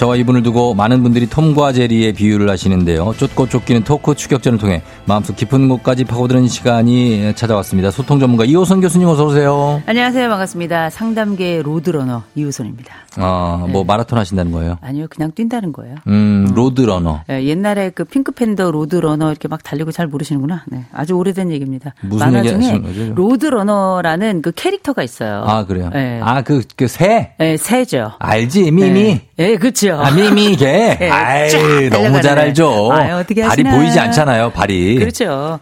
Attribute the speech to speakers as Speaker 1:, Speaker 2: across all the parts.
Speaker 1: 저와 이분을 두고 많은 분들이 톰과 제리의 비유를 하시는데요. 쫓고 쫓기는 토크 추격전을 통해 마음속 깊은 곳까지 파고드는 시간이 찾아왔습니다. 소통 전문가 이호선 교수님 어서 오세요.
Speaker 2: 안녕하세요. 반갑습니다. 상담계 로드러너 이호선입니다.
Speaker 1: 어, 뭐
Speaker 2: 네.
Speaker 1: 마라톤 하신다는 거예요?
Speaker 2: 아니요, 그냥 뛴다는 거예요.
Speaker 1: 음, 로드러너.
Speaker 2: 예, 옛날에 그 핑크팬더 로드러너 이렇게 막 달리고 잘 모르시는구나. 네, 아주 오래된 얘기입니다.
Speaker 1: 무슨
Speaker 2: 만화
Speaker 1: 얘기
Speaker 2: 중에? 로드러너라는 그 캐릭터가 있어요.
Speaker 1: 아, 그래요?
Speaker 2: 네.
Speaker 1: 아, 그, 그 새?
Speaker 2: 예, 새죠.
Speaker 1: 알지, 미미?
Speaker 2: 네, 예, 그렇죠.
Speaker 1: 아, 미미 개?
Speaker 2: 예,
Speaker 1: 아이,
Speaker 2: 쫙
Speaker 1: 너무. 잘 알죠.
Speaker 2: 아유, 어떻게
Speaker 1: 발이
Speaker 2: 하시나.
Speaker 1: 보이지 않잖아요, 발이.
Speaker 2: 그렇죠.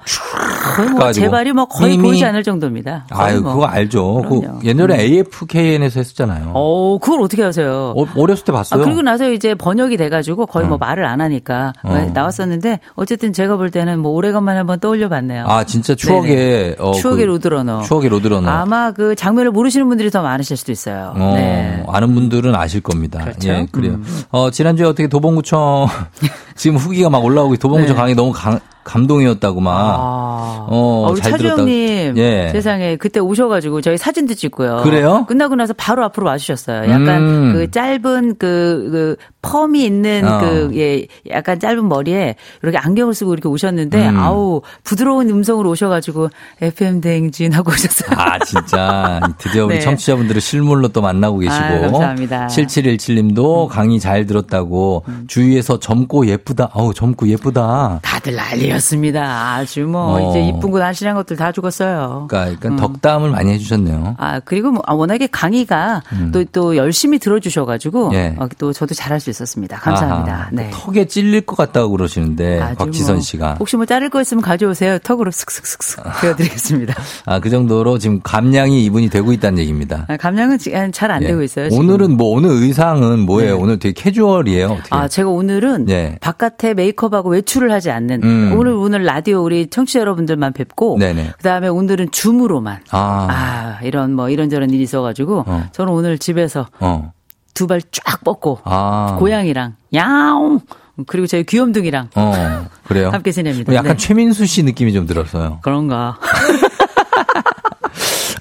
Speaker 2: 거의 뭐. 제 발이 뭐 거의
Speaker 1: 미미.
Speaker 2: 보이지 않을 정도입니다.
Speaker 1: 아유,
Speaker 2: 뭐.
Speaker 1: 그거 알죠. 그. 옛날에 AFKN에서 했었잖아요.
Speaker 2: 어, 그걸 어떻게 하세요?
Speaker 1: 어, 어렸을 때 봤어요.
Speaker 2: 아, 그리고 나서 이제 번역이 돼가지고 거의 뭐 말을 안 하니까
Speaker 1: 어.
Speaker 2: 나왔었는데 어쨌든 제가 볼 때는 뭐 오래간만에 한번 떠올려 봤네요.
Speaker 1: 아, 진짜 추억의. 어,
Speaker 2: 추억의
Speaker 1: 그
Speaker 2: 로드러너.
Speaker 1: 추억의 로드러너.
Speaker 2: 아마 그 장면을 모르시는 분들이 더 많으실 수도 있어요.
Speaker 1: 어,
Speaker 2: 네.
Speaker 1: 아는 분들은 아실 겁니다.
Speaker 2: 그렇죠.
Speaker 1: 예, 그래요.
Speaker 2: 음.
Speaker 1: 어, 지난주에 어떻게 도봉구청, 지금 후기가 막 올라오고, 도봉구청
Speaker 2: 네.
Speaker 1: 강의 너무 강, 감동이었다고 막.
Speaker 2: 아.
Speaker 1: 어,
Speaker 2: 우리
Speaker 1: 잘
Speaker 2: 차주
Speaker 1: 들었다.
Speaker 2: 형님
Speaker 1: 예.
Speaker 2: 세상에 그때 오셔가지고 저희 사진도 찍고요.
Speaker 1: 그래요?
Speaker 2: 끝나고 나서 바로 앞으로 와주셨어요. 약간
Speaker 1: 음.
Speaker 2: 그 짧은 그, 그 펌이 있는
Speaker 1: 어.
Speaker 2: 그 예, 약간 짧은 머리에 이렇게 안경을 쓰고 이렇게 오셨는데
Speaker 1: 음.
Speaker 2: 아우 부드러운 음성으로 오셔가지고 FM 대행진 하고 오셨어요.
Speaker 1: 아, 진짜. 드디어 우리
Speaker 2: 네.
Speaker 1: 청취자분들을 실물로 또 만나고 계시고.
Speaker 2: 아, 감사합니다. 음.
Speaker 1: 7717님도 강의 잘 들었다고. 주위에서 젊고 예 쁘다. 어우, 젊고 예쁘다.
Speaker 2: 다들 난리였습니다. 아주 뭐
Speaker 1: 어.
Speaker 2: 이제 이쁜 거 날씬한 것들 다 죽었어요.
Speaker 1: 그러니까, 그러니까 덕담을 많이 해주셨네요.
Speaker 2: 아 그리고 뭐 아, 워낙에 강의가 또또 열심히 들어주셔가지고
Speaker 1: 음. 예.
Speaker 2: 어, 또 저도 잘할 수 있었습니다. 감사합니다.
Speaker 1: 아하,
Speaker 2: 네.
Speaker 1: 그 턱에 찔릴 것 같다고 그러시는데, 곽지선
Speaker 2: 뭐
Speaker 1: 씨가.
Speaker 2: 혹시 뭐 자를 거 있으면 가져오세요. 턱으로 슥슥슥슥 베어드리겠습니다.
Speaker 1: 아, 그 정도로 지금 감량이 이분이 되고 있다는 얘기입니다.
Speaker 2: 아, 감량은 잘안
Speaker 1: 예.
Speaker 2: 되고 있어요. 지금.
Speaker 1: 오늘은 뭐 오늘 의상은 뭐예요?
Speaker 2: 네.
Speaker 1: 오늘 되게 캐주얼이에요. 어떻게?
Speaker 2: 아, 제가 오늘은
Speaker 1: 예.
Speaker 2: 바깥에 메이크업하고 외출을 하지 않는
Speaker 1: 음.
Speaker 2: 오늘 오늘 라디오 우리 청취자 여러분들만 뵙고
Speaker 1: 네네.
Speaker 2: 그다음에 오늘은 줌으로만
Speaker 1: 아,
Speaker 2: 아, 이런 뭐 이런저런 일이 있어가지고
Speaker 1: 어.
Speaker 2: 저는 오늘 집에서
Speaker 1: 어,
Speaker 2: 두발 쫙 뻗고
Speaker 1: 아,
Speaker 2: 고양이랑 야옹 그리고 저희 귀염둥이랑
Speaker 1: 어, 그래요.
Speaker 2: 함께 지냅니다.
Speaker 1: 약간
Speaker 2: 네.
Speaker 1: 최민수 씨 느낌이 좀 들었어요.
Speaker 2: 그런가.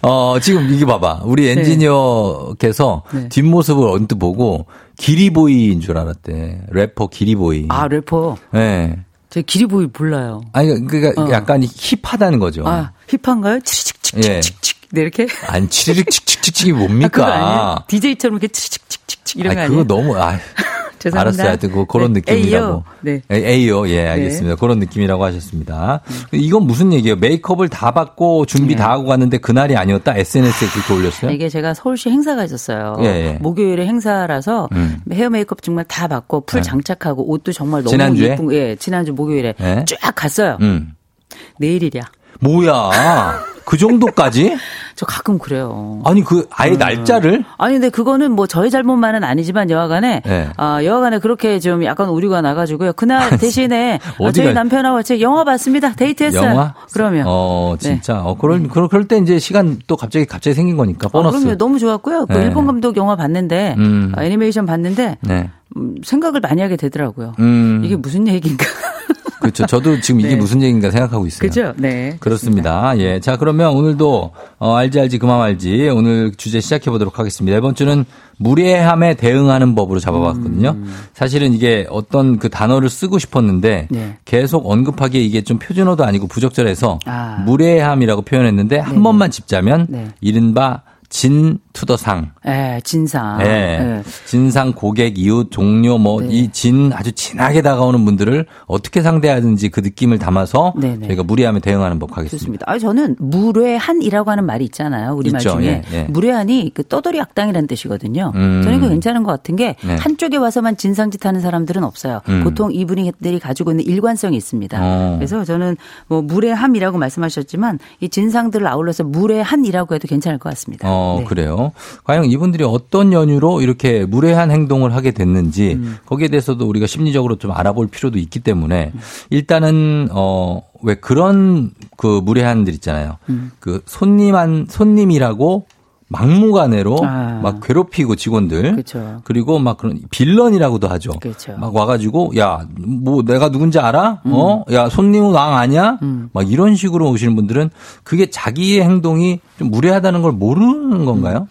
Speaker 1: 어, 지금 이게 봐봐. 우리 엔지니어께서
Speaker 2: 네.
Speaker 1: 뒷모습을 언뜻 보고 기리보이인 줄 알았대. 래퍼 기리보이.
Speaker 2: 아 래퍼.
Speaker 1: 예. 네.
Speaker 2: 제 기리보이 몰라요.
Speaker 1: 아니, 그러니까
Speaker 2: 어.
Speaker 1: 약간 힙하다는 거죠.
Speaker 2: 아 힙한가요?
Speaker 1: 예.
Speaker 2: 치릭칙칙칙칙 네 이렇게.
Speaker 1: 안 치르륵 칙칙칙칙이
Speaker 2: 아,
Speaker 1: 뭡니까?
Speaker 2: 아니에요? DJ처럼 이렇게 치릭칙 칙칙 이런 거
Speaker 1: 아니, 그거
Speaker 2: 아니에요?
Speaker 1: 너무, 아
Speaker 2: 죄송합니다.
Speaker 1: 알았어요. 하여튼 그 그런
Speaker 2: 네.
Speaker 1: 느낌이라고.
Speaker 2: 에이요. 네.
Speaker 1: 에-. 예, 알겠습니다. 그런 느낌이라고 하셨습니다. 이건 무슨 얘기예요? 메이크업을 다 받고 준비
Speaker 2: 네.
Speaker 1: 다 하고 갔는데 그날이 아니었다? SNS에 그렇게 올렸어요?
Speaker 2: 이게 제가 서울시 행사가 있었어요.
Speaker 1: 예, 예.
Speaker 2: 목요일에 행사라서
Speaker 1: 음.
Speaker 2: 헤어 메이크업 정말 다 받고 풀
Speaker 1: 네.
Speaker 2: 장착하고 옷도 정말 너무
Speaker 1: 지난주에?
Speaker 2: 예쁜 거- 예, 지난주 목요일에
Speaker 1: 예.
Speaker 2: 쫙 갔어요.
Speaker 1: 음.
Speaker 2: 내일이랴.
Speaker 1: 뭐야. 그 정도까지?
Speaker 2: 저 가끔 그래요.
Speaker 1: 아니, 그, 아예 날짜를?
Speaker 2: 아니 근데 그거는 뭐 저희 잘못만은 아니지만 여하간에
Speaker 1: 네.
Speaker 2: 아 여하간에 그렇게 좀 약간 오류가 나가지고요. 그날 대신에 아, 저희 남편하고 같이 영화 봤습니다. 데이트했어요.
Speaker 1: 영화?
Speaker 2: 그러면
Speaker 1: 어,
Speaker 2: 네.
Speaker 1: 진짜. 어, 그럴, 그럴, 그럴 때 이제 시간 또 갑자기, 갑자기 생긴 거니까,
Speaker 2: 아,
Speaker 1: 보너스.
Speaker 2: 그럼요. 너무 좋았고요. 그
Speaker 1: 네.
Speaker 2: 일본 감독 영화 봤는데
Speaker 1: 음.
Speaker 2: 아, 애니메이션 봤는데
Speaker 1: 네.
Speaker 2: 음, 생각을 많이 하게 되더라고요.
Speaker 1: 음.
Speaker 2: 이게 무슨 얘기인가?
Speaker 1: 그렇죠. 저도 지금 이게
Speaker 2: 네.
Speaker 1: 무슨 얘기인가 생각하고 있어요.
Speaker 2: 그죠? 네.
Speaker 1: 그렇습니다. 예. 자, 그러면 오늘도, 어, 알지, 알지, 그만 알지. 오늘 주제 시작해 보도록 하겠습니다. 이번 주는 무례함에 대응하는 법으로 잡아봤거든요. 사실은 이게 어떤 그 단어를 쓰고 싶었는데
Speaker 2: 네.
Speaker 1: 계속 언급하기에 이게 좀 표준어도 아니고 부적절해서
Speaker 2: 아.
Speaker 1: 무례함이라고 표현했는데 한
Speaker 2: 네.
Speaker 1: 번만 짚자면
Speaker 2: 네.
Speaker 1: 이른바 진 투더상.
Speaker 2: 예, 진상.
Speaker 1: 예.
Speaker 2: 예.
Speaker 1: 진상 고객 이웃 종료 뭐
Speaker 2: 네.
Speaker 1: 이진 아주 진하게 다가오는 분들을 어떻게 상대하든지 그 느낌을 담아서
Speaker 2: 네네.
Speaker 1: 저희가 무리하면 대응하는 법 가겠습니다.
Speaker 2: 좋습니다. 아, 저는 무례한이라고 하는 말이 있잖아요. 우리말
Speaker 1: 있죠.
Speaker 2: 중에
Speaker 1: 예, 예.
Speaker 2: 무례한이 그 떠돌이 악당이라는 뜻이거든요.
Speaker 1: 음.
Speaker 2: 저는 이거 괜찮은 것 같은 게
Speaker 1: 네.
Speaker 2: 한쪽에 와서만 진상짓 하는 사람들은 없어요.
Speaker 1: 음.
Speaker 2: 보통 이분들이 가지고 있는 일관성이 있습니다.
Speaker 1: 어.
Speaker 2: 그래서 저는 뭐 무례함이라고 말씀하셨지만 이 진상들을 아울러서 무례한이라고 해도 괜찮을 것 같습니다.
Speaker 1: 어,
Speaker 2: 네.
Speaker 1: 그래요. 과연 이분들이 어떤 연유로 이렇게 무례한 행동을 하게 됐는지
Speaker 2: 음.
Speaker 1: 거기에 대해서도 우리가 심리적으로 좀 알아볼 필요도 있기 때문에 일단은 어, 왜 그런 그 무례한들 있잖아요.
Speaker 2: 음.
Speaker 1: 그 손님한 손님이라고 막무가내로
Speaker 2: 아.
Speaker 1: 막 괴롭히고 직원들
Speaker 2: 그렇죠.
Speaker 1: 그리고 막 그런 빌런이라고도 하죠.
Speaker 2: 그렇죠.
Speaker 1: 막 와가지고 야 뭐 내가 누군지 알아? 어? 야 손님은 왕 아니야?
Speaker 2: 음.
Speaker 1: 막 이런 식으로 오시는 분들은 그게 자기의 행동이 좀 무례하다는 걸 모르는 건가요?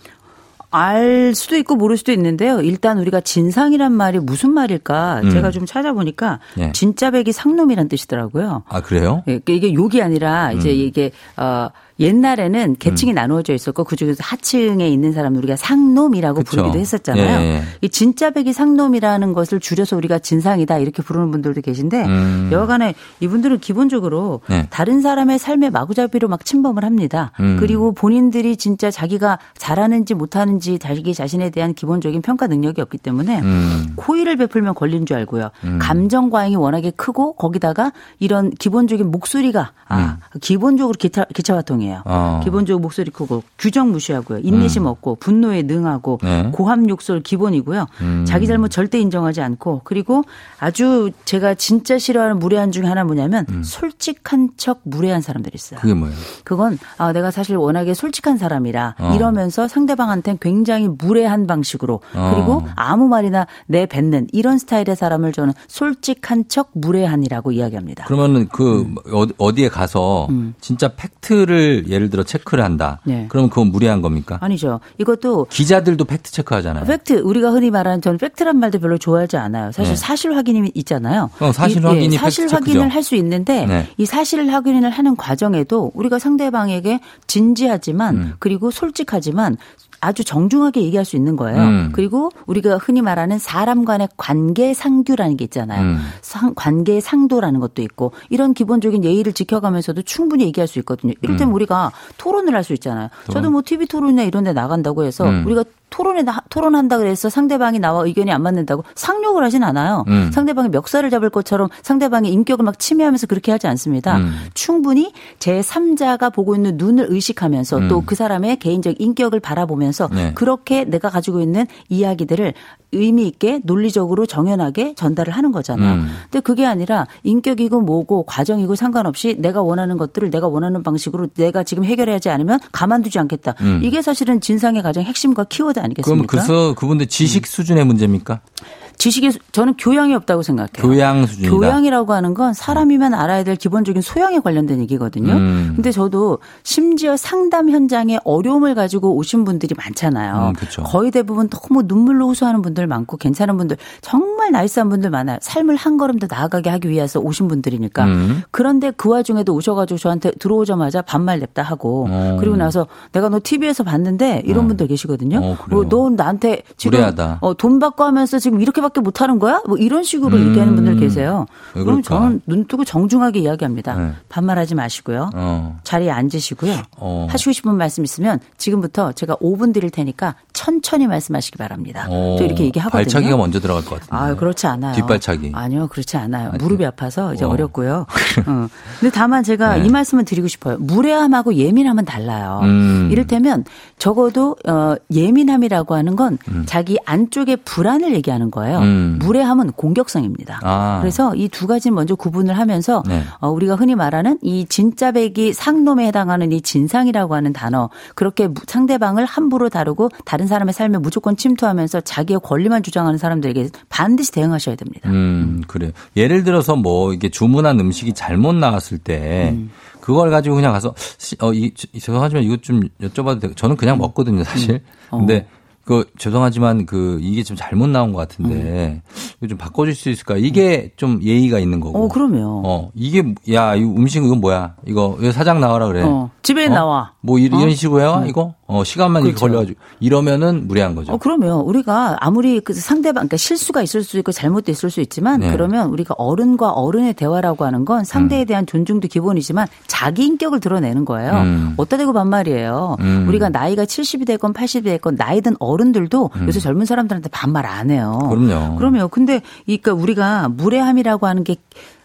Speaker 2: 알 수도 있고 모를 수도 있는데요. 일단 우리가 진상이란 말이 무슨 말일까
Speaker 1: 음.
Speaker 2: 제가 좀 찾아보니까
Speaker 1: 예.
Speaker 2: 진짜배기 상놈이란 뜻이더라고요.
Speaker 1: 아 그래요?
Speaker 2: 예, 이게 욕이 아니라 이제
Speaker 1: 음.
Speaker 2: 이게 어 옛날에는 계층이 나누어져 있었고 그중에서 하층에 있는 사람 우리가 상놈이라고
Speaker 1: 그쵸.
Speaker 2: 부르기도 했었잖아요.
Speaker 1: 예, 예.
Speaker 2: 이 진짜배기 상놈이라는 것을 줄여서 우리가 진상이다 이렇게 부르는 분들도 계신데
Speaker 1: 음.
Speaker 2: 여하간에 이분들은 기본적으로
Speaker 1: 네.
Speaker 2: 다른 사람의 삶에 마구잡이로 막 침범을 합니다.
Speaker 1: 음.
Speaker 2: 그리고 본인들이 진짜 자기가 잘하는지 못하는지 자기 자신에 대한 기본적인 평가 능력이 없기 때문에
Speaker 1: 음.
Speaker 2: 호의를 베풀면 걸린 줄 알고요. 감정 과잉이 워낙에 크고 거기다가 이런 기본적인 목소리가 아 기본적으로 기타 기차화통이 에요.
Speaker 1: 음. 어.
Speaker 2: 기본적으로 목소리 크고 규정 무시하고요. 인내심 없고 분노에 능하고
Speaker 1: 네.
Speaker 2: 고함 욕설 기본이고요.
Speaker 1: 음.
Speaker 2: 자기 잘못 절대 인정하지 않고 그리고 아주 제가 진짜 싫어하는 무례한 중에 하나 뭐냐면 솔직한 척 무례한 사람들이 있어요.
Speaker 1: 음. 그게 뭐예요?
Speaker 2: 그건 아 내가 사실 워낙에 솔직한 사람이라
Speaker 1: 어.
Speaker 2: 이러면서 상대방한테는 굉장히 무례한 방식으로
Speaker 1: 어.
Speaker 2: 그리고 아무 말이나 내뱉는 이런 스타일의 사람을 저는 솔직한 척 무례한이라고 이야기합니다.
Speaker 1: 그러면은 그
Speaker 2: 음.
Speaker 1: 어- 어디에 가서 진짜 팩트를 예를 들어 체크를 한다.
Speaker 2: 네.
Speaker 1: 그러면 그건 무리한 겁니까?
Speaker 2: 아니죠. 이것도
Speaker 1: 기자들도 팩트 체크하잖아요.
Speaker 2: 팩트 우리가 흔히 말하는 저는 팩트란 말도 별로 좋아하지 않아요. 사실
Speaker 1: 네.
Speaker 2: 사실 확인이 있잖아요.
Speaker 1: 어, 사실
Speaker 2: 이-
Speaker 1: 확인이
Speaker 2: 사실
Speaker 1: 팩트 체크죠.
Speaker 2: 확인을 할 수 있는데
Speaker 1: 네.
Speaker 2: 이 사실 확인을 하는 과정에도 우리가 상대방에게 진지하지만
Speaker 1: 음.
Speaker 2: 그리고 솔직하지만 아주 정중하게 얘기할 수 있는 거예요.
Speaker 1: 음.
Speaker 2: 그리고 우리가 흔히 말하는 사람 간의 관계 상규라는 게 있잖아요.
Speaker 1: 음.
Speaker 2: 상, 관계 상도라는 것도 있고 이런 기본적인 예의를 지켜가면서도 충분히 얘기할 수 있거든요. 이를테면
Speaker 1: 음.
Speaker 2: 우리가 토론을 할 수 있잖아요. 저도 뭐 TV 토론이나 이런 데 나간다고 해서
Speaker 1: 음.
Speaker 2: 우리가 토론에 나- 토론한다 그래서 상대방이 나와 의견이 안 맞는다고 상욕을 하진 않아요.
Speaker 1: 음.
Speaker 2: 상대방이 멱살을 잡을 것처럼 상대방의 인격을 막 침해하면서 그렇게 하지 않습니다.
Speaker 1: 음.
Speaker 2: 충분히 제 3자가 보고 있는 눈을 의식하면서
Speaker 1: 음.
Speaker 2: 또그 사람의 개인적 인격을 바라보면서
Speaker 1: 네.
Speaker 2: 그렇게 내가 가지고 있는 이야기들을 의미 있게 논리적으로 정연하게 전달을 하는 거잖아요.
Speaker 1: 음.
Speaker 2: 근데 그게 아니라 인격이고 뭐고 과정이고 상관없이 내가 원하는 것들을 내가 원하는 방식으로 내가 지금 해결하지 않으면 가만두지 않겠다.
Speaker 1: 음.
Speaker 2: 이게 사실은 진상의 가장 핵심과 키워드
Speaker 1: 그럼
Speaker 2: 아니겠습니까?
Speaker 1: 그래서 그분들 지식 수준의 문제입니까?
Speaker 2: 지식의 수- 저는 교양이 없다고 생각해요.
Speaker 1: 교양 수준이다.
Speaker 2: 교양이라고 하는 건 사람이면 알아야 될 기본적인 소양에 관련된 얘기거든요.
Speaker 1: 음.
Speaker 2: 근데 저도 심지어 상담 현장에 어려움을 가지고 오신 분들이 많잖아요.
Speaker 1: 음.
Speaker 2: 거의 대부분 너무 눈물로 호소하는 분들 많고 괜찮은 분들 정말 나이스한 분들 많아요. 삶을 한 걸음 더 나아가게 하기 위해서 오신 분들이니까.
Speaker 1: 음.
Speaker 2: 그런데 그 와중에도 오셔가지고 저한테 들어오자마자 반말 냅다 하고
Speaker 1: 어.
Speaker 2: 그리고 나서 내가 너 TV에서 봤는데 이런 분들 계시거든요.
Speaker 1: 어?
Speaker 2: 뭐, 너 나한테 지금. 어, 돈 받고 하면서 지금 이렇게밖에 못하는 거야? 뭐 이런 식으로 얘기하는 분들 계세요.
Speaker 1: 음. 왜
Speaker 2: 그럼? 저는 눈 뜨고 정중하게 이야기합니다.
Speaker 1: 네.
Speaker 2: 반말하지 마시고요.
Speaker 1: 어.
Speaker 2: 자리에 앉으시고요.
Speaker 1: 어.
Speaker 2: 하시고 싶은 말씀 있으면 지금부터 제가 5분 드릴 테니까 천천히 말씀하시기 바랍니다.
Speaker 1: 어.
Speaker 2: 저 이렇게 얘기하거든요.
Speaker 1: 발차기가 먼저 들어갈 것 같은데.
Speaker 2: 아, 그렇지 않아요.
Speaker 1: 뒷발차기.
Speaker 2: 아니요, 그렇지 않아요.
Speaker 1: 아,
Speaker 2: 무릎이 아파서 이제
Speaker 1: 어.
Speaker 2: 어렵고요. 어. 근데 다만 제가
Speaker 1: 네.
Speaker 2: 이 말씀을 드리고 싶어요. 무례함하고 예민함은 달라요.
Speaker 1: 음.
Speaker 2: 이를테면 적어도 어, 예민함이라고 하는 건 자기 안쪽의 불안을 얘기하는 거예요.
Speaker 1: 음.
Speaker 2: 무례함은 공격성입니다.
Speaker 1: 아.
Speaker 2: 그래서 이 두 가지 먼저 구분을 하면서
Speaker 1: 네.
Speaker 2: 어, 우리가 흔히 말하는 이 진짜배기 상놈에 해당하는 이 진상이라고 하는 단어 그렇게 무- 상대방을 함부로 다루고 다른 사람의 삶에 무조건 침투하면서 자기의 권리만 주장하는 사람들에게 반드시 대응하셔야 됩니다.
Speaker 1: 음, 그래요. 예를 들어서 뭐 이게 주문한 음식이 잘못 나왔을 때
Speaker 2: 음.
Speaker 1: 그걸 가지고 그냥 가서 시- 어, 이, 저- 죄송하지만 이것 좀 여쭤봐도 돼요. 저는
Speaker 2: 음.
Speaker 1: 그냥 먹거든요, 사실.
Speaker 2: 어.
Speaker 1: 근데 그 죄송하지만 그 이게 좀 잘못 나온 것 같은데
Speaker 2: 음.
Speaker 1: 이거 좀 바꿔줄 수 있을까? 이게 좀 예의가 있는 거고.
Speaker 2: 어, 그럼요.
Speaker 1: 어, 이게 야, 이 음식 이건 뭐야? 이거 왜 사장 나와라 그래.
Speaker 2: 어. 집에
Speaker 1: 어?
Speaker 2: 나와.
Speaker 1: 뭐 이- 이런
Speaker 2: 어?
Speaker 1: 식으로 해요 이거? 어 시간만
Speaker 2: 그렇죠.
Speaker 1: 걸려가지고 이러면은 무례한 거죠.
Speaker 2: 어, 그러면 우리가 아무리 그 상대방, 그러니까 실수가 있을 수 있고 잘못도 있을 수 있지만
Speaker 1: 네.
Speaker 2: 그러면 우리가 어른과 어른의 대화라고 하는 건 상대에 대한 존중도 기본이지만 자기 인격을 드러내는 거예요.
Speaker 1: 음.
Speaker 2: 어따 대고 반말이에요.
Speaker 1: 음.
Speaker 2: 우리가 나이가 70이 됐건 80이 됐건 나이 든 어른들도 요새 젊은 사람들한테 반말 안 해요.
Speaker 1: 음. 그럼요.
Speaker 2: 그럼요. 근데 이 그러니까 우리가 무례함이라고 하는 게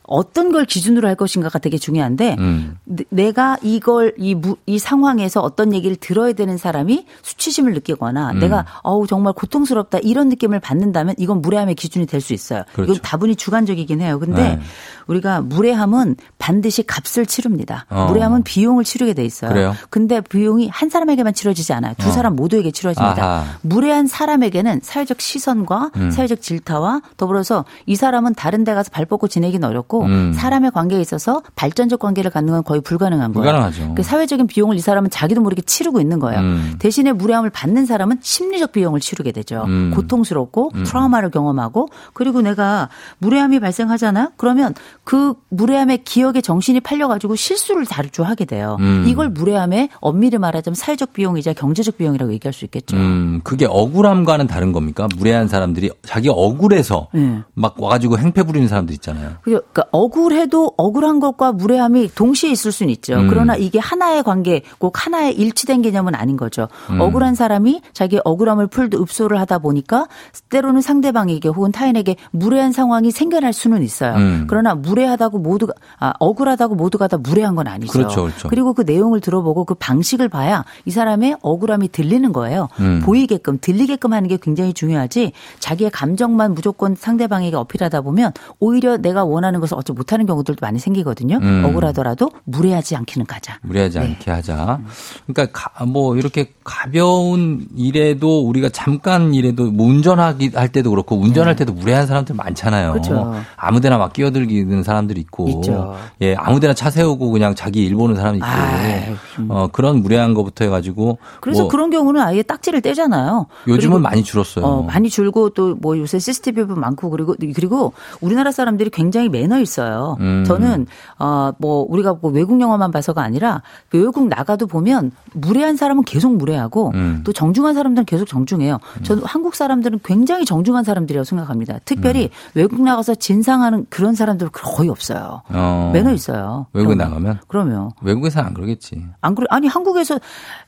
Speaker 2: 어떤 걸 기준으로 할 것인가가 되게 중요한데
Speaker 1: 음.
Speaker 2: 내- 내가 이걸 이, 무, 이 상황에서 어떤 얘기를 들어야 되는 사람이 수치심을 느끼거나
Speaker 1: 음.
Speaker 2: 내가 어우 정말 고통스럽다 이런 느낌을 받는다면 이건 무례함의 기준이 될 수 있어요.
Speaker 1: 그렇죠.
Speaker 2: 이건 다분히 주관적이긴 해요. 근데
Speaker 1: 네.
Speaker 2: 우리가 무례함은 반드시 값을 치릅니다.
Speaker 1: 어.
Speaker 2: 무례함은 비용을 치르게 돼 있어요.
Speaker 1: 그래요?
Speaker 2: 근데 비용이 한 사람에게만 치러지지 않아요. 두
Speaker 1: 어.
Speaker 2: 사람 모두에게 치러집니다.
Speaker 1: 아하.
Speaker 2: 무례한 사람에게는 사회적 시선과
Speaker 1: 음.
Speaker 2: 사회적 질타와 더불어서 이 사람은 다른 데 가서 발 뻗고 지내기는 어렵고
Speaker 1: 음.
Speaker 2: 사람의 관계에 있어서 발전적 관계를 갖는 건 거의 불가능한 거예요.
Speaker 1: 불가능하죠.
Speaker 2: 그 사회적인 비용을 이 사람은 자기도 모르게 치르고 있는 거예요.
Speaker 1: 음.
Speaker 2: 대신에 무례함을 받는 사람은 심리적 비용을 치르게 되죠.
Speaker 1: 음.
Speaker 2: 고통스럽고 트라우마를 경험하고 그리고 내가 무례함이 발생하잖아. 그러면 그 무례함의 기억에 정신이 팔려가지고 실수를 자주 하게 돼요.
Speaker 1: 음.
Speaker 2: 이걸 무례함의 엄밀히 말하자면 사회적 비용이자 경제적 비용이라고 얘기할 수 있겠죠.
Speaker 1: 음, 그게 억울함과는 다른 겁니까? 무례한 사람들이 자기 억울해서
Speaker 2: 네.
Speaker 1: 막 와가지고 행패 부리는 사람들 있잖아요.
Speaker 2: 그러니까 억울해도 억울한 것과 무례함이 동시에 있을 수는 있죠.
Speaker 1: 음.
Speaker 2: 그러나 이게 하나의 관계, 꼭 하나의 일치된 개념은 아닌 거죠.
Speaker 1: 음.
Speaker 2: 억울한 사람이 자기의 억울함을 풀도 읍소를 하다 보니까 때로는 상대방에게 혹은 타인에게 무례한 상황이 생겨날 수는 있어요.
Speaker 1: 음.
Speaker 2: 그러나 무례하다고 모두가 아, 억울하다고 모두가 다 무례한 건 아니죠.
Speaker 1: 그렇죠, 그렇죠.
Speaker 2: 리고그 내용을 들어보고 그 방식을 봐야 이 사람의 억울함이 들리는 거예요.
Speaker 1: 음.
Speaker 2: 보이게끔 들리게끔 하는 게 굉장히 중요하지. 자기의 감정만 무조건 상대방에게 어필하다 보면 오히려 내가 원하는 것을 얻지 못하는 경우들도 많이 생기거든요.
Speaker 1: 음.
Speaker 2: 억울하더라도 무례하지 않기는 가자.
Speaker 1: 무리하지
Speaker 2: 네.
Speaker 1: 않게 하자. 그러니까 가- 뭐 이렇게 가벼운 일에도 우리가 잠깐 일에도 뭐 운전하기 할 때도 그렇고 운전할 때도 무례한 사람들 많잖아요.
Speaker 2: 네. 그렇죠.
Speaker 1: 아무데나 막 끼어들기는 사람들이 있고,
Speaker 2: 있죠.
Speaker 1: 예, 아무데나 차 세우고 그냥 자기 일 보는 사람이 있고,
Speaker 2: 아이,
Speaker 1: 어 그런 무례한 거부터 해가지고
Speaker 2: 그래서
Speaker 1: 뭐
Speaker 2: 그런 경우는 아예 딱지를 떼잖아요.
Speaker 1: 요즘은 많이 줄었어요.
Speaker 2: 어, 많이 줄고 또 뭐 요새 CCTV도 많고 그리고 그리고 우리나라 사람들이 굉장히 매너 있어요.
Speaker 1: 음.
Speaker 2: 저는 어뭐 우리가 뭐 외국 영화만 봐서가 아니라 그 외국 나가도 보면 무례한 사람은 계속 무례하고
Speaker 1: 음.
Speaker 2: 또 정중한 사람들은 계속 정중해요. 저는 한국 사람들은 굉장히 정중한 사람들이라고 생각합니다. 특별히
Speaker 1: 음.
Speaker 2: 외국 나가서 진상하는 그런 사람들 거의 없어요.
Speaker 1: 어,
Speaker 2: 매너 있어요.
Speaker 1: 외국에
Speaker 2: 그러면.
Speaker 1: 나가면
Speaker 2: 그럼요.
Speaker 1: 외국에서는 안 그러겠지.
Speaker 2: 안 그래? 아니 한국에서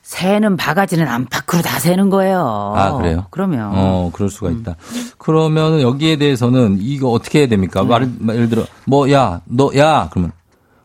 Speaker 2: 새는 바가지는 안팎으로 다 새는 거예요.
Speaker 1: 아, 그래요?
Speaker 2: 그러면
Speaker 1: 어, 그럴 수가
Speaker 2: 음.
Speaker 1: 있다. 그러면 여기에 대해서는 이거 어떻게 해야 됩니까? 말, 예를 들어, 뭐, 야, 너, 야, 그러면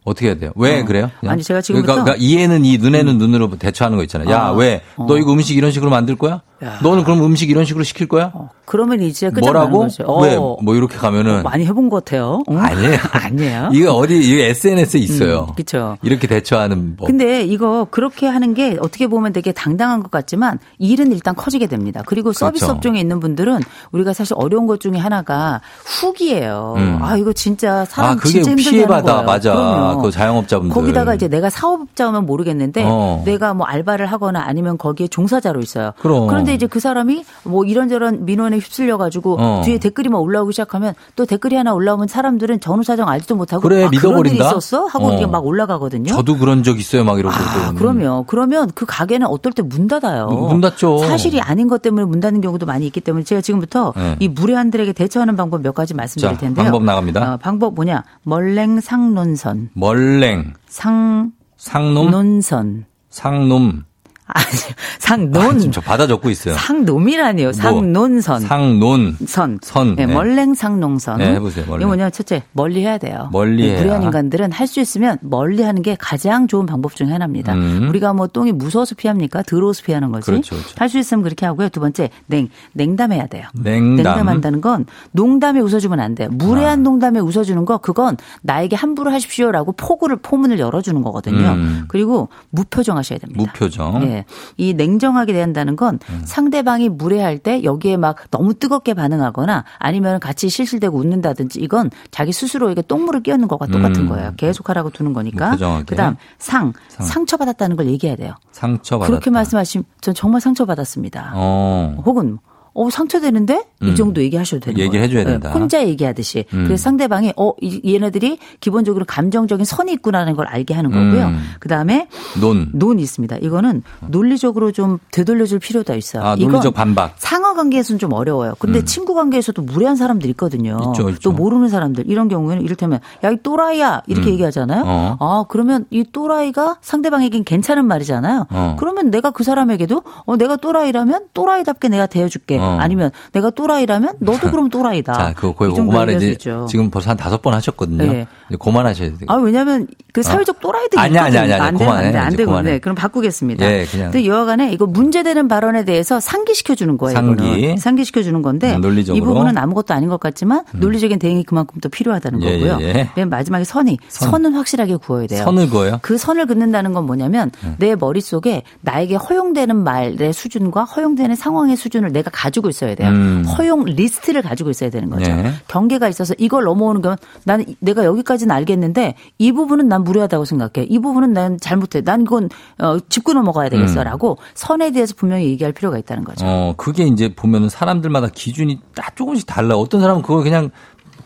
Speaker 1: 어떻게 해야 돼요? 왜
Speaker 2: 어.
Speaker 1: 그래요? 그냥?
Speaker 2: 아니, 제가 음.
Speaker 1: 그러니까, 그러니까 이해는 이, 눈에는 눈으로 대처하는 거 있잖아요. 야,
Speaker 2: 아,
Speaker 1: 왜?
Speaker 2: 어.
Speaker 1: 너 이거 음식 이런 식으로 만들 거야?
Speaker 2: 야.
Speaker 1: 너는 그럼 음식 이런 식으로 시킬 거야?
Speaker 2: 어, 그러면 이제
Speaker 1: 뭐라고?
Speaker 2: 거죠. 어.
Speaker 1: 왜? 뭐 이렇게 가면은.
Speaker 2: 많이 해본 것 같아요. 응?
Speaker 1: 아니에요.
Speaker 2: 아니에요.
Speaker 1: 이거 어디, 이거 SNS에 있어요.
Speaker 2: 음, 그쵸.
Speaker 1: 이렇게 대처하는 법.
Speaker 2: 근데 이거 그렇게 하는 게 어떻게 보면 되게 당당한 것 같지만 일은 일단 커지게 됩니다. 그리고 서비스
Speaker 1: 그렇죠.
Speaker 2: 업종에 있는 분들은 우리가 사실 어려운 것 중에 하나가 후기예요.
Speaker 1: 음.
Speaker 2: 아 이거 진짜 사람
Speaker 1: 아, 그게
Speaker 2: 진짜 힘들게
Speaker 1: 피해받아. 맞아.
Speaker 2: 그럼요.
Speaker 1: 그 자영업자분들.
Speaker 2: 거기다가 이제 내가 사업자면 모르겠는데
Speaker 1: 어.
Speaker 2: 내가 뭐 알바를 하거나 아니면 거기에 종사자로 있어요.
Speaker 1: 그럼.
Speaker 2: 런데 이제 그 사람이 뭐 이런저런 민원에 휩쓸려 가지고
Speaker 1: 어.
Speaker 2: 뒤에 댓글이 막 올라오기 시작하면 또 댓글이 하나 올라오면 사람들은 전후 사정 알지도 못하고
Speaker 1: 그래,
Speaker 2: 아, 그런
Speaker 1: 믿어버린다?
Speaker 2: 일이 있었어 하고
Speaker 1: 어.
Speaker 2: 이게 막 올라가거든요.
Speaker 1: 저도 그런 적 있어요. 막 이러고.
Speaker 2: 아,
Speaker 1: 또.
Speaker 2: 그러면 그러면 그 가게는 어떨 때 문 닫아요.
Speaker 1: 문 닫죠.
Speaker 2: 사실이 아닌 것 때문에 문 닫는 경우도 많이 있기 때문에 제가 지금부터
Speaker 1: 네.
Speaker 2: 이 무례한들에게 대처하는 방법 몇 가지 말씀드릴
Speaker 1: 자,
Speaker 2: 텐데요.
Speaker 1: 방법 나갑니다.
Speaker 2: 어, 방법 뭐냐? 멀랭상논선.
Speaker 1: 멀랭,
Speaker 2: 상
Speaker 1: 상놈,
Speaker 2: 논선.
Speaker 1: 상놈.
Speaker 2: 아니,
Speaker 1: 아,
Speaker 2: 상논.
Speaker 1: 지금 저 받아 적고 있어요.
Speaker 2: 상놈이라니요. 상논선.
Speaker 1: 상논.
Speaker 2: 선.
Speaker 1: 선,
Speaker 2: 네,
Speaker 1: 네.
Speaker 2: 멀랭상농선.
Speaker 1: 네, 해보세요, 멀랭.
Speaker 2: 이거 뭐냐면 첫째, 멀리 해야 돼요.
Speaker 1: 멀리
Speaker 2: 이
Speaker 1: 해야.
Speaker 2: 불의한 인간들은 할 수 있으면 멀리 하는 게 가장 좋은 방법 중에 하나입니다.
Speaker 1: 음.
Speaker 2: 우리가 뭐 똥이 무서워서 피합니까? 더러워서 피하는 거지.
Speaker 1: 그렇죠, 그렇죠.
Speaker 2: 할수 있으면 그렇게 하고요. 두 번째, 냉. 냉담해야 돼요.
Speaker 1: 냉담.
Speaker 2: 한다는 건 농담에 웃어주면 안 돼요.
Speaker 1: 아.
Speaker 2: 무례한 농담에 웃어주는 거 그건 나에게 함부로 하십시오라고 포구를 포문을 열어주는 거거든요.
Speaker 1: 음.
Speaker 2: 그리고 무표정 하셔야 됩니다.
Speaker 1: 무표정.
Speaker 2: 예. 이 냉정하게 대한다는 건
Speaker 1: 음.
Speaker 2: 상대방이 무례할 때 여기에 막 너무 뜨겁게 반응하거나 아니면 같이 실실대고 웃는다든지 이건 자기 스스로에게 똥물을 끼얹는 것과 똑같은
Speaker 1: 음.
Speaker 2: 거예요. 계속 하라고 두는 거니까.
Speaker 1: 무표정하게.
Speaker 2: 그다음 상,
Speaker 1: 상.
Speaker 2: 상처받았다는 걸 얘기해야 돼요.
Speaker 1: 상처받았다.
Speaker 2: 그렇게 말씀하시면 전 정말 상처받았습니다.
Speaker 1: 어.
Speaker 2: 혹은 어 상처되는데 이
Speaker 1: 음.
Speaker 2: 정도 얘기하셔도 되는
Speaker 1: 얘기를
Speaker 2: 거예요.
Speaker 1: 해줘야
Speaker 2: 네,
Speaker 1: 된다.
Speaker 2: 혼자 얘기하듯이.
Speaker 1: 음.
Speaker 2: 그래서 상대방이 어 이- 얘네들이 기본적으로 감정적인 선이 있구나라는 걸 알게 하는 거고요.
Speaker 1: 음.
Speaker 2: 그 다음에
Speaker 1: 논.
Speaker 2: 논이 있습니다. 이거는 논리적으로 좀 되돌려줄 필요가 있어요.
Speaker 1: 아, 논리적 반박.
Speaker 2: 상하 관계에서는 좀 어려워요. 근데 친구 관계에서도 무례한 사람들 있거든요.
Speaker 1: 음. 있죠, 있죠.
Speaker 2: 또 모르는 사람들 이런 경우에는 이를테면 야 이 또라이야 이렇게
Speaker 1: 음.
Speaker 2: 얘기하잖아요.
Speaker 1: 어.
Speaker 2: 아 그러면 이 또라이가 상대방에겐 괜찮은 말이잖아요.
Speaker 1: 어.
Speaker 2: 그러면 내가 그 사람에게도 어 내가 또라이라면 또라이답게 내가 대해줄게.
Speaker 1: 어.
Speaker 2: 아니면 내가 또라이라면 너도 그럼 또라이다.
Speaker 1: 자, 그,
Speaker 2: 얘기할 수
Speaker 1: 이제
Speaker 2: 있죠.
Speaker 1: 지금 벌써 한 다섯 번 하셨거든요.
Speaker 2: 네.
Speaker 1: 이제 그만하셔야 돼요.
Speaker 2: 아 왜냐하면 그 사회적 또라이들이 있거든요.
Speaker 1: 아니야, 아니야.
Speaker 2: 안 되면
Speaker 1: 그만해.
Speaker 2: 안 돼, 안
Speaker 1: 이제
Speaker 2: 되고. 네, 그럼 바꾸겠습니다.
Speaker 1: 예, 그냥.
Speaker 2: 근데 여하간에 이거 문제되는 발언에 대해서 상기시켜 주는 거예요.
Speaker 1: 상기.
Speaker 2: 상기시켜 주는 건데
Speaker 1: 음, 논리적으로.
Speaker 2: 이 부분은 아무것도 아닌 것 같지만 논리적인 대응이 그만큼 또 필요하다는
Speaker 1: 예,
Speaker 2: 거고요.
Speaker 1: 예, 예.
Speaker 2: 맨 마지막에 선이
Speaker 1: 선.
Speaker 2: 선은 확실하게 그어야 돼요.
Speaker 1: 선을 그어요?
Speaker 2: 그 선을 긋는다는 건 뭐냐면
Speaker 1: 음.
Speaker 2: 내 머릿속에 나에게 허용되는 말의 수준과 허용되는 상황의 수준을 내가 가지고 있어야 돼요.
Speaker 1: 음.
Speaker 2: 허용 리스트를 가지고 있어야 되는 거죠.
Speaker 1: 예.
Speaker 2: 경계가 있어서 이걸 넘어오는 건 나는 내가 여기까지는 알겠는데 이 부분은 난 무례하다고 생각해. 이 부분은 난 잘못해. 난 이건 어, 짚고 넘어가야 되겠어라고 선에 대해서 분명히 얘기할 필요가 있다는 거죠.
Speaker 1: 음. 어, 그게 이제 보면은 사람들마다 기준이 딱 조금씩 달라. 어떤 사람은 그걸 그냥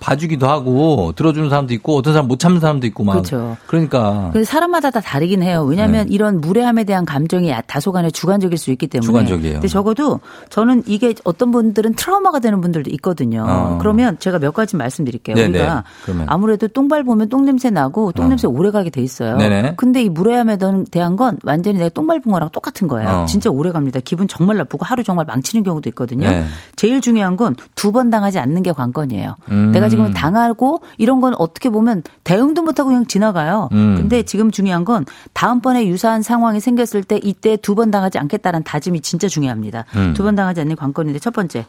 Speaker 1: 봐주기도 하고 들어주는 사람도 있고 어떤 사람 못 참는 사람도 있고 막.
Speaker 2: 그렇죠.
Speaker 1: 그러니까
Speaker 2: 그래서 사람마다 다 다르긴 해요. 왜냐하면
Speaker 1: 네.
Speaker 2: 이런 무례함에 대한 감정이 다소간에 주관적일 수 있기 때문에.
Speaker 1: 주관적이에요.
Speaker 2: 근데 적어도 저는 이게 어떤 분들은 트라우마가 되는 분들도 있거든요.
Speaker 1: 어.
Speaker 2: 그러면 제가 몇 가지 말씀드릴게요.
Speaker 1: 네네.
Speaker 2: 우리가
Speaker 1: 그러면.
Speaker 2: 아무래도 똥발 보면 똥냄새 나고 똥냄새 오래 가게 돼 있어요.
Speaker 1: 네네.
Speaker 2: 근데 이 무례함에 대한 건 완전히 내가 똥발 본 거랑 똑같은 거예요.
Speaker 1: 어.
Speaker 2: 진짜 오래 갑니다. 기분 정말 나쁘고 하루 정말 망치는 경우도 있거든요.
Speaker 1: 네.
Speaker 2: 제일 중요한 건 두 번 당하지 않는 게 관건이에요.
Speaker 1: 음.
Speaker 2: 내가 지금 당하고 이런 건 어떻게 보면 대응도 못하고 그냥 지나가요.
Speaker 1: 음.
Speaker 2: 근데 지금 중요한 건 다음번에 유사한 상황이 생겼을 때 이때 두 번 당하지 않겠다는 다짐이 진짜 중요합니다.
Speaker 1: 음.
Speaker 2: 두번 당하지 않는 관건인데 첫 번째.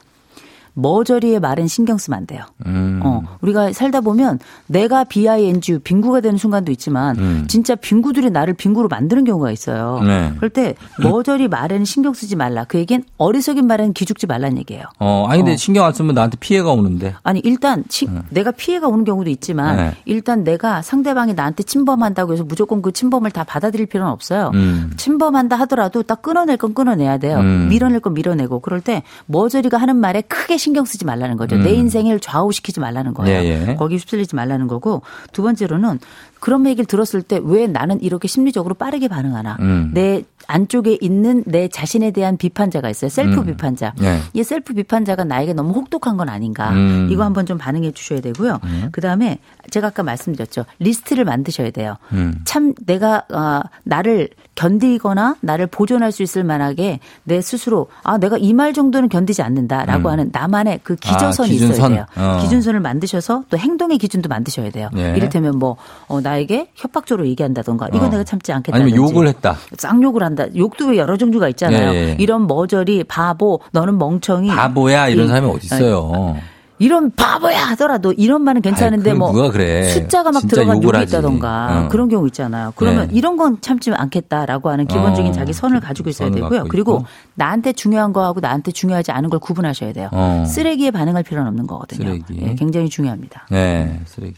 Speaker 2: 머저리의 말은 신경 쓰면 안 돼요.
Speaker 1: 음.
Speaker 2: 어, 우리가 살다 보면 내가 BING 빙구가 되는 순간도 있지만
Speaker 1: 음.
Speaker 2: 진짜 빙구들이 나를 빙구로 만드는 경우가 있어요.
Speaker 1: 네.
Speaker 2: 그럴 때 머저리 말에는 신경 쓰지 말라. 그 얘기는 어리석인 말에는 기죽지 말라는 얘기예요.
Speaker 1: 어, 아니 근데
Speaker 2: 어.
Speaker 1: 신경 안 쓰면 나한테 피해가 오는데.
Speaker 2: 아니 일단 치- 내가 피해가 오는 경우도 있지만
Speaker 1: 네.
Speaker 2: 일단 내가 상대방이 나한테 침범한다고 해서 무조건 그 침범을 다 받아들일 필요는 없어요.
Speaker 1: 음.
Speaker 2: 침범한다 하더라도 딱 끊어낼 건 끊어내야 돼요.
Speaker 1: 음.
Speaker 2: 밀어낼 건 밀어내고 그럴 때 머저리가 하는 말에 크게 신경 쓰지 말라는 거죠. 내 인생을 좌우시키지 말라는 거예요.
Speaker 1: 음. 예, 예.
Speaker 2: 거기 휩쓸리지 말라는 거고 두 번째로는 그런 얘기를 들었을 때 왜 나는 이렇게 심리적으로 빠르게 반응하나.
Speaker 1: 음.
Speaker 2: 내 안쪽에 있는 내 자신에 대한 비판자가 있어요. 셀프 비판자.
Speaker 1: 예.
Speaker 2: 이 셀프 비판자가 나에게 너무 혹독한 건 아닌가.
Speaker 1: 음.
Speaker 2: 이거 한번 좀 반응해 주셔야 되고요. 그 다음에 제가 아까 말씀드렸죠. 리스트를 만드셔야 돼요.
Speaker 1: 음.
Speaker 2: 참 내가 어, 나를 견디거나 나를 보존할 수 있을 만하게 내 스스로 아 내가 이 말 정도는 견디지 않는다라고 하는 나만의 그 기저선이
Speaker 1: 음. 아.
Speaker 2: 있어야 돼요.
Speaker 1: 어.
Speaker 2: 기준선을 만드셔서 또 행동의 기준도 만드셔야 돼요.
Speaker 1: 예.
Speaker 2: 이를테면 뭐 어, 나에게 협박적으로 얘기한다던가 이건
Speaker 1: 어.
Speaker 2: 내가 참지 않겠다든지
Speaker 1: 아니면 욕을 했다.
Speaker 2: 쌍욕을 한다. 욕도 왜 여러 종류가 있잖아요.
Speaker 1: 예, 예.
Speaker 2: 이런 머저리, 바보, 너는 멍청이.
Speaker 1: 바보야 이런
Speaker 2: 이-
Speaker 1: 사람이 어디 있어요.
Speaker 2: 이런 바보야 하더라도 이런 말은 괜찮은데
Speaker 1: 아이,
Speaker 2: 뭐
Speaker 1: 누가 그래.
Speaker 2: 숫자가 막 들어간 욕이
Speaker 1: 하지.
Speaker 2: 있다던가
Speaker 1: 어.
Speaker 2: 그런 경우 있잖아요. 그러면
Speaker 1: 네.
Speaker 2: 이런 건 참지 않겠다라고 하는 기본적인
Speaker 1: 어,
Speaker 2: 자기 선을 가지고 있어야 되고요. 그리고
Speaker 1: 있고.
Speaker 2: 나한테 중요한 거하고 나한테 중요하지 않은 걸 구분하셔야 돼요.
Speaker 1: 어.
Speaker 2: 쓰레기에 반응할 필요는 없는 거거든요.
Speaker 1: 쓰레기.
Speaker 2: 예, 굉장히 중요합니다.
Speaker 1: 네, 쓰레기.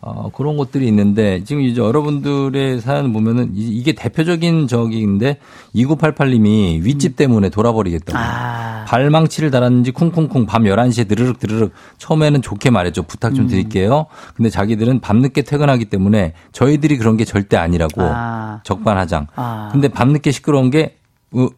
Speaker 1: 어, 그런 것들이 있는데 지금 이제 여러분들의 사연 보면은 이- 이게 대표적인 적인데 2988님이 윗집 때문에 돌아버리겠다고.
Speaker 2: 아.
Speaker 1: 발망치를 달았는지 쿵쿵쿵 밤 11시에 드르륵 드르륵 처음에는 좋게 말했죠. 부탁
Speaker 2: 음.
Speaker 1: 좀 드릴게요. 근데 자기들은 밤늦게 퇴근하기 때문에 저희들이 그런 게 절대 아니라고
Speaker 2: 아.
Speaker 1: 적반하장.
Speaker 2: 아.
Speaker 1: 근데 밤늦게 시끄러운 게 어,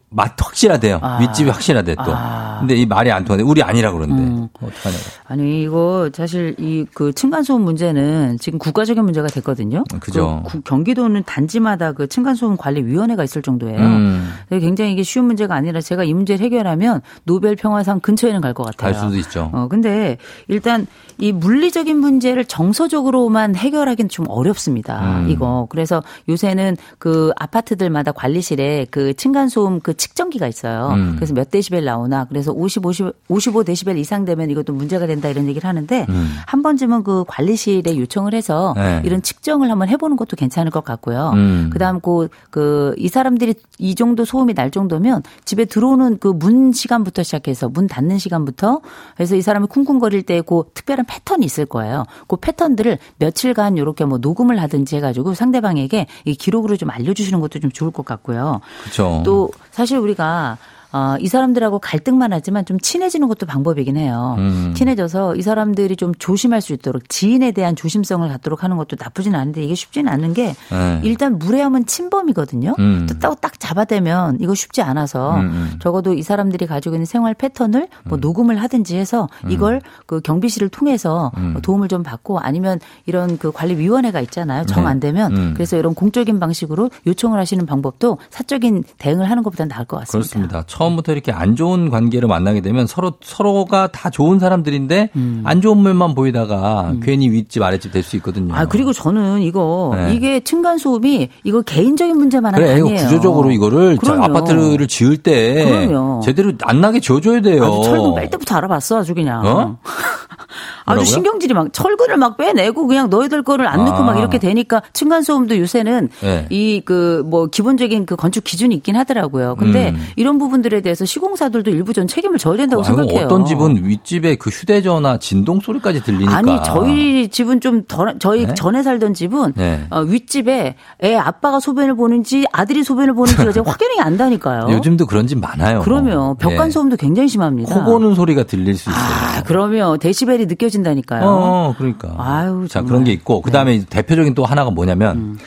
Speaker 1: 맛 확실하대요.
Speaker 2: 아.
Speaker 1: 윗집이 확실하대 또.
Speaker 2: 아.
Speaker 1: 근데 이 말이 안 통하는데 우리 아니라 그러는데
Speaker 2: 음.
Speaker 1: 어떡하냐고.
Speaker 2: 아니 이거 사실 이 그 층간소음 문제는 지금 국가적인 문제가 됐거든요.
Speaker 1: 그죠.
Speaker 2: 그 구- 경기도는 단지마다 그 층간소음 관리 위원회가 있을 정도예요.
Speaker 1: 음.
Speaker 2: 굉장히 이게 쉬운 문제가 아니라 제가 이 문제를 해결하면 노벨 평화상 근처에는 갈 것 같아요.
Speaker 1: 갈 수도 있죠.
Speaker 2: 어 근데 일단 이 물리적인 문제를 정서적으로만 하기는 좀 어렵습니다.
Speaker 1: 음.
Speaker 2: 이거 그래서 요새는 그 아파트들마다 관리실에 그 층간소음 그 측정기가 있어요.
Speaker 1: 음.
Speaker 2: 그래서 몇 데시벨 나오나 그래서 50, 50, 55 데시벨 이상 되면 이것도 문제가 된다 이런 얘기를 하는데
Speaker 1: 음.
Speaker 2: 한 번쯤은 그 관리실에 요청을 해서
Speaker 1: 네.
Speaker 2: 이런 측정을 한번 해보는 것도 괜찮을 것 같고요.
Speaker 1: 음.
Speaker 2: 그다음 그 그이 사람들이 이 정도 소음이 날 정도면 집에 들어오는 그 문 시간부터 시작해서 문 닫는 시간부터 해서 이 사람이 쿵쿵거릴 때 그 특별한 패턴이 있을 거예요. 그 패턴들을 며칠간 이렇게 뭐 녹음을 하든지 해가지고 상대방에게 이 기록으로 좀 알려주시는 것도 좀 좋을 것 같고요.
Speaker 1: 그렇죠.
Speaker 2: 또 사실 우리가 어, 이 사람들하고 갈등만 하지만 좀 친해지는 것도 방법이긴 해요.
Speaker 1: 음.
Speaker 2: 친해져서 이 사람들이 좀 조심할 수 있도록 지인에 대한 조심성을 갖도록 하는 것도 나쁘진 않은데 이게 쉽지는 않은 게
Speaker 1: 네.
Speaker 2: 일단 무례함은 침범이거든요.
Speaker 1: 음.
Speaker 2: 또 딱, 딱 잡아대면 이거 쉽지 않아서
Speaker 1: 음, 음.
Speaker 2: 적어도 이 사람들이 가지고 있는 생활 패턴을 뭐 녹음을 하든지 해서 이걸 그 경비실을 통해서
Speaker 1: 음.
Speaker 2: 도움을 좀 받고 아니면 이런 그 관리위원회가 있잖아요. 정 안 되면
Speaker 1: 음.
Speaker 2: 그래서 이런 공적인 방식으로 요청을 하시는 방법도 사적인 대응을 하는 것보다 나을 것 같습니다.
Speaker 1: 그렇습니다. 처음부터 이렇게 안 좋은 관계를 만나게 되면 서로 서로가 다 좋은 사람들인데 안 좋은 면만 보이다가 괜히 윗집 아랫집 될 수 있거든요.
Speaker 2: 음. 아 그리고 저는 이거
Speaker 1: 네.
Speaker 2: 이게 층간 소음이 이거 개인적인 문제만
Speaker 1: 그래,
Speaker 2: 아니에요.
Speaker 1: 구조적으로 이거를. 아파트를 지을 때
Speaker 2: 그럼요.
Speaker 1: 제대로 안 나게 지어줘야 돼요.
Speaker 2: 아주 철근 뺄 때부터 알아봤어 아주 그냥.
Speaker 1: 어?
Speaker 2: 아주? 신경질이 막 철근을 막 빼내고 그냥 너희들 거를 안 넣고
Speaker 1: 아.
Speaker 2: 막 이렇게 되니까 층간 소음도 요새는
Speaker 1: 네.
Speaker 2: 이그 뭐 기본적인 그 건축 기준이 있긴 하더라고요. 근데
Speaker 1: 음.
Speaker 2: 이런 부분들 에 대해서 시공사들도 일부 전 책임을 져야 된다고
Speaker 1: 아이고,
Speaker 2: 생각해요.
Speaker 1: 어떤 집은 윗집에 그 휴대전화 진동 소리까지 들리니까.
Speaker 2: 아니 저희 집은 좀 덜, 저희
Speaker 1: 네?
Speaker 2: 전에 살던 집은
Speaker 1: 네.
Speaker 2: 어, 윗집에 애 아빠가 소변을 보는지 아들이 소변을 보는지가 제가 확연히 안다니까요.
Speaker 1: 요즘도 그런 집 많아요.
Speaker 2: 그러면 벽간
Speaker 1: 예.
Speaker 2: 소음도 굉장히 심합니다.
Speaker 1: 코 고는 소리가 들릴 수 있어요.
Speaker 2: 아, 그러면 데시벨이 느껴진다니까요.
Speaker 1: 어, 그러니까.
Speaker 2: 아유,
Speaker 1: 자,
Speaker 2: 정말. 네. 음.
Speaker 1: 그런 게 있고, 그 다음에 대표적인 또 하나가 뭐냐면,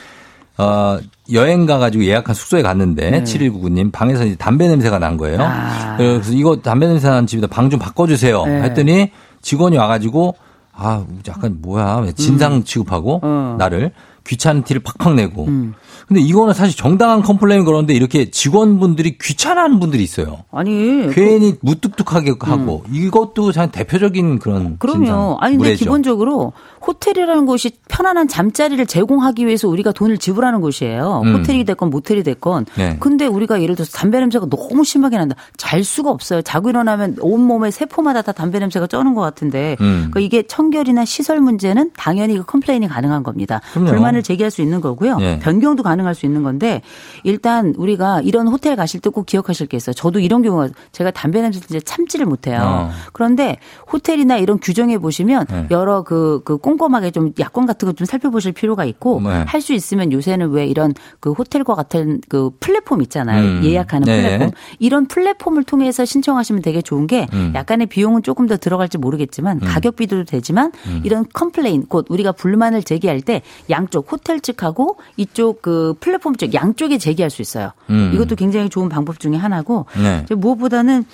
Speaker 1: 어, 여행 가가지고 예약한 숙소에 갔는데, 7199님, 방에서 이제 담배 냄새가 난 거예요.
Speaker 2: 네. 아.
Speaker 1: 그래서 이거 담배 냄새 나는 집이다. 방 좀 바꿔주세요.
Speaker 2: 네.
Speaker 1: 했더니 직원이 와가지고, 아, 약간 뭐야. 왜 진상 취급하고,
Speaker 2: 음. 어.
Speaker 1: 나를 귀찮은 티를 팍팍 내고.
Speaker 2: 음.
Speaker 1: 근데 이거는 사실 정당한 complain 그러는데 이렇게 직원분들이 귀찮아하는 분들이 있어요.
Speaker 2: 아니,
Speaker 1: 괜히 무뚝뚝하게 하고 이것도 참 대표적인 그런
Speaker 2: 음. 그럼요.
Speaker 1: 진상,
Speaker 2: 아니, 근데
Speaker 1: 무례죠.
Speaker 2: 기본적으로 호텔이라는 곳이 편안한 잠자리를 제공하기 위해서 우리가 돈을 지불하는 곳이에요.
Speaker 1: 음.
Speaker 2: 호텔이 됐건 모텔이 됐건.
Speaker 1: 네.
Speaker 2: 근데 우리가 예를 들어서 담배 냄새가 너무 심하게 난다. 잘 수가 없어요. 자고 일어나면 온 몸에 세포마다 다 담배 냄새가 쩌는 것 같은데.
Speaker 1: 음.
Speaker 2: 그러니까 이게 청결이나 시설 문제는 당연히 그 complain이 가능한 겁니다.
Speaker 1: 그럼요.
Speaker 2: 불만을 제기할 수 있는 거고요.
Speaker 1: 예.
Speaker 2: 변경도 가 능할 수 있는 건데 일단 우리가 이런 호텔 가실 때 꼭 기억하실 게 있어요. 저도 이런 경우가 제가 담배 냄새 진짜 참지를 못해요.
Speaker 1: 어.
Speaker 2: 그런데 호텔이나 이런 규정에 보시면
Speaker 1: 네.
Speaker 2: 여러 그, 그 꼼꼼하게 좀 약관 같은 거 좀 살펴보실 필요가 있고
Speaker 1: 네.
Speaker 2: 할수 있으면 요새는 왜 이런 그 호텔과 같은 그 플랫폼 있잖아요.
Speaker 1: 음.
Speaker 2: 예약하는
Speaker 1: 네.
Speaker 2: 플랫폼. 이런 플랫폼을 통해서 신청하시면 되게 좋은 게
Speaker 1: 음.
Speaker 2: 약간의 비용은 조금 더 들어갈지 모르겠지만 가격 비교도 되지만
Speaker 1: 음.
Speaker 2: 이런 complain 곧 우리가 불만을 제기할 때 양쪽 호텔 측하고 이쪽 그 플랫폼 쪽 양쪽에 제기할 수 있어요.
Speaker 1: 음.
Speaker 2: 이것도 굉장히 좋은 방법 중에 하나고
Speaker 1: 네.
Speaker 2: 무엇보다는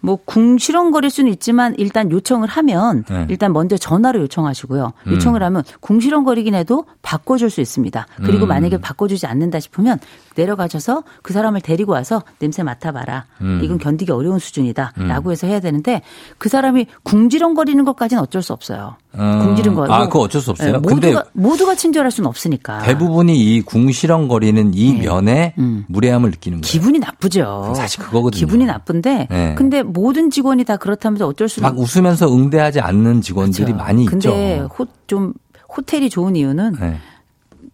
Speaker 2: 뭐 궁시렁거릴 수는 있지만 일단 요청을 하면
Speaker 1: 네.
Speaker 2: 일단 먼저 전화로 요청하시고요. 요청을 하면 궁시렁거리긴 해도 바꿔줄 수 있습니다. 그리고
Speaker 1: 음.
Speaker 2: 만약에 바꿔주지 않는다 싶으면 내려가셔서 그 사람을 데리고 와서 냄새 맡아봐라.
Speaker 1: 음.
Speaker 2: 이건 견디기 어려운 수준이다라고 해서 해야 되는데 그 사람이 궁지렁거리는 것까지는 어쩔 수 없어요.
Speaker 1: 음.
Speaker 2: 궁지른 거.
Speaker 1: 아, 그거 어쩔 수 없어요?
Speaker 2: 네, 모두가 모두가 친절할 수는 없으니까.
Speaker 1: 대부분이 이 궁시렁 거리는 이 면에 무례함을 느끼는 거예요.
Speaker 2: 네. 음. 기분이 나쁘죠.
Speaker 1: 사실 그거거든요.
Speaker 2: 기분이 나쁜데,
Speaker 1: 네.
Speaker 2: 근데 모든 직원이 다 그렇다면서 어쩔
Speaker 1: 수막 웃으면서 응대하지 않는 직원들이
Speaker 2: 없죠.
Speaker 1: 많이
Speaker 2: 근데
Speaker 1: 있죠.
Speaker 2: 호, 좀 호텔이 좋은 이유는
Speaker 1: 네.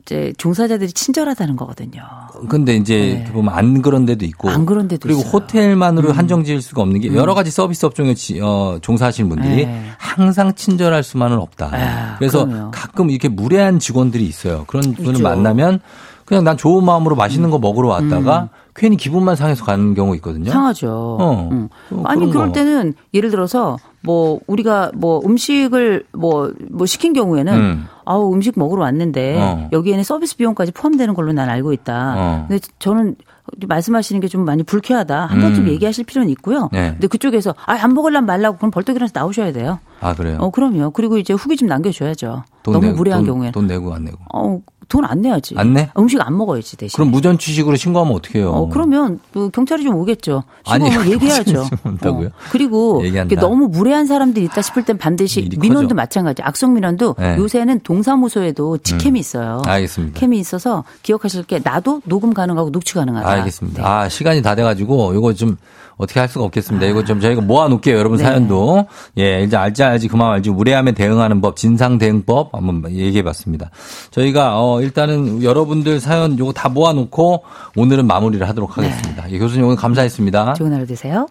Speaker 2: 이제 종사자들이 친절하다는 거거든요.
Speaker 1: 근데 이제 보면 안 그런 데도 있고
Speaker 2: 네. 안 그런 데도
Speaker 1: 그리고
Speaker 2: 있어요. 음.
Speaker 1: 호텔만으로 한정 지을 수가 없는 게 여러 가지 서비스 업종에 지- 어, 종사하시는 분들이
Speaker 2: 네.
Speaker 1: 항상 친절할 수만은 없다.
Speaker 2: 아,
Speaker 1: 그래서
Speaker 2: 그럼요.
Speaker 1: 가끔 이렇게 무례한 직원들이 있어요. 그런 분을
Speaker 2: 있죠.
Speaker 1: 만나면 그냥 난 좋은 마음으로 맛있는 거 먹으러 왔다가 괜히 기분만 상해서 가는 경우 있거든요.
Speaker 2: 음. 상하죠.
Speaker 1: 어.
Speaker 2: 응.
Speaker 1: 어,
Speaker 2: 아니 그럴
Speaker 1: 거.
Speaker 2: 때는 예를 들어서 뭐 우리가 뭐 음식을 뭐뭐 시킨 경우에는
Speaker 1: 음.
Speaker 2: 아우 음식 먹으러 왔는데
Speaker 1: 어.
Speaker 2: 여기에는 서비스 비용까지 포함되는 걸로 난 알고 있다.
Speaker 1: 어.
Speaker 2: 근데 저는 말씀하시는 게 좀 많이 불쾌하다. 한 번쯤
Speaker 1: 음.
Speaker 2: 얘기하실 필요는 있고요.
Speaker 1: 네.
Speaker 2: 근데 그쪽에서 아 안 먹으려면 말라고 그럼 벌떡 일어나서 나오셔야 돼요.
Speaker 1: 아 그래요.
Speaker 2: 어 그럼요. 그리고 이제 후기 좀 남겨줘야죠.
Speaker 1: 돈
Speaker 2: 너무
Speaker 1: 내고,
Speaker 2: 무례한
Speaker 1: 돈,
Speaker 2: 경우에는
Speaker 1: 돈 내고 안 내고.
Speaker 2: 어, 돈 안 내야지.
Speaker 1: 안 내?
Speaker 2: 음식 안 먹어야지 대신.
Speaker 1: 그럼 무전 취식으로 신고하면 어떻게 해요?
Speaker 2: 어, 그러면 또 경찰이 좀 오겠죠.
Speaker 1: 아니,
Speaker 2: 신고하면 얘기해야죠.
Speaker 1: 온다고요?
Speaker 2: 어. 그리고 너무 무례한 사람들이 있다 싶을 땐 반드시 민원도
Speaker 1: 커져.
Speaker 2: 마찬가지. 악성 민원도
Speaker 1: 네. 음.
Speaker 2: 요새는 동사무소에도 직캠이 있어요.
Speaker 1: 알겠습니다.
Speaker 2: 캠이 있어서 기억하실 게 나도 녹음 가능하고 녹취 가능하다.
Speaker 1: 알겠습니다.
Speaker 2: 네.
Speaker 1: 아, 시간이 다 돼가지고, 이거 좀, 어떻게 할 수가 없겠습니다. 이거 좀 저희가 모아놓을게요. 여러분
Speaker 2: 네.
Speaker 1: 사연도. 예, 이제 알지 알지 그만 알지. 무례함에 대응하는 법, 진상대응법 한번 얘기해 봤습니다. 저희가, 어, 일단은 여러분들 사연 요거 다 모아놓고 오늘은 마무리를 하도록 하겠습니다. 예, 교수님 오늘 감사했습니다.
Speaker 2: 좋은 하루 되세요.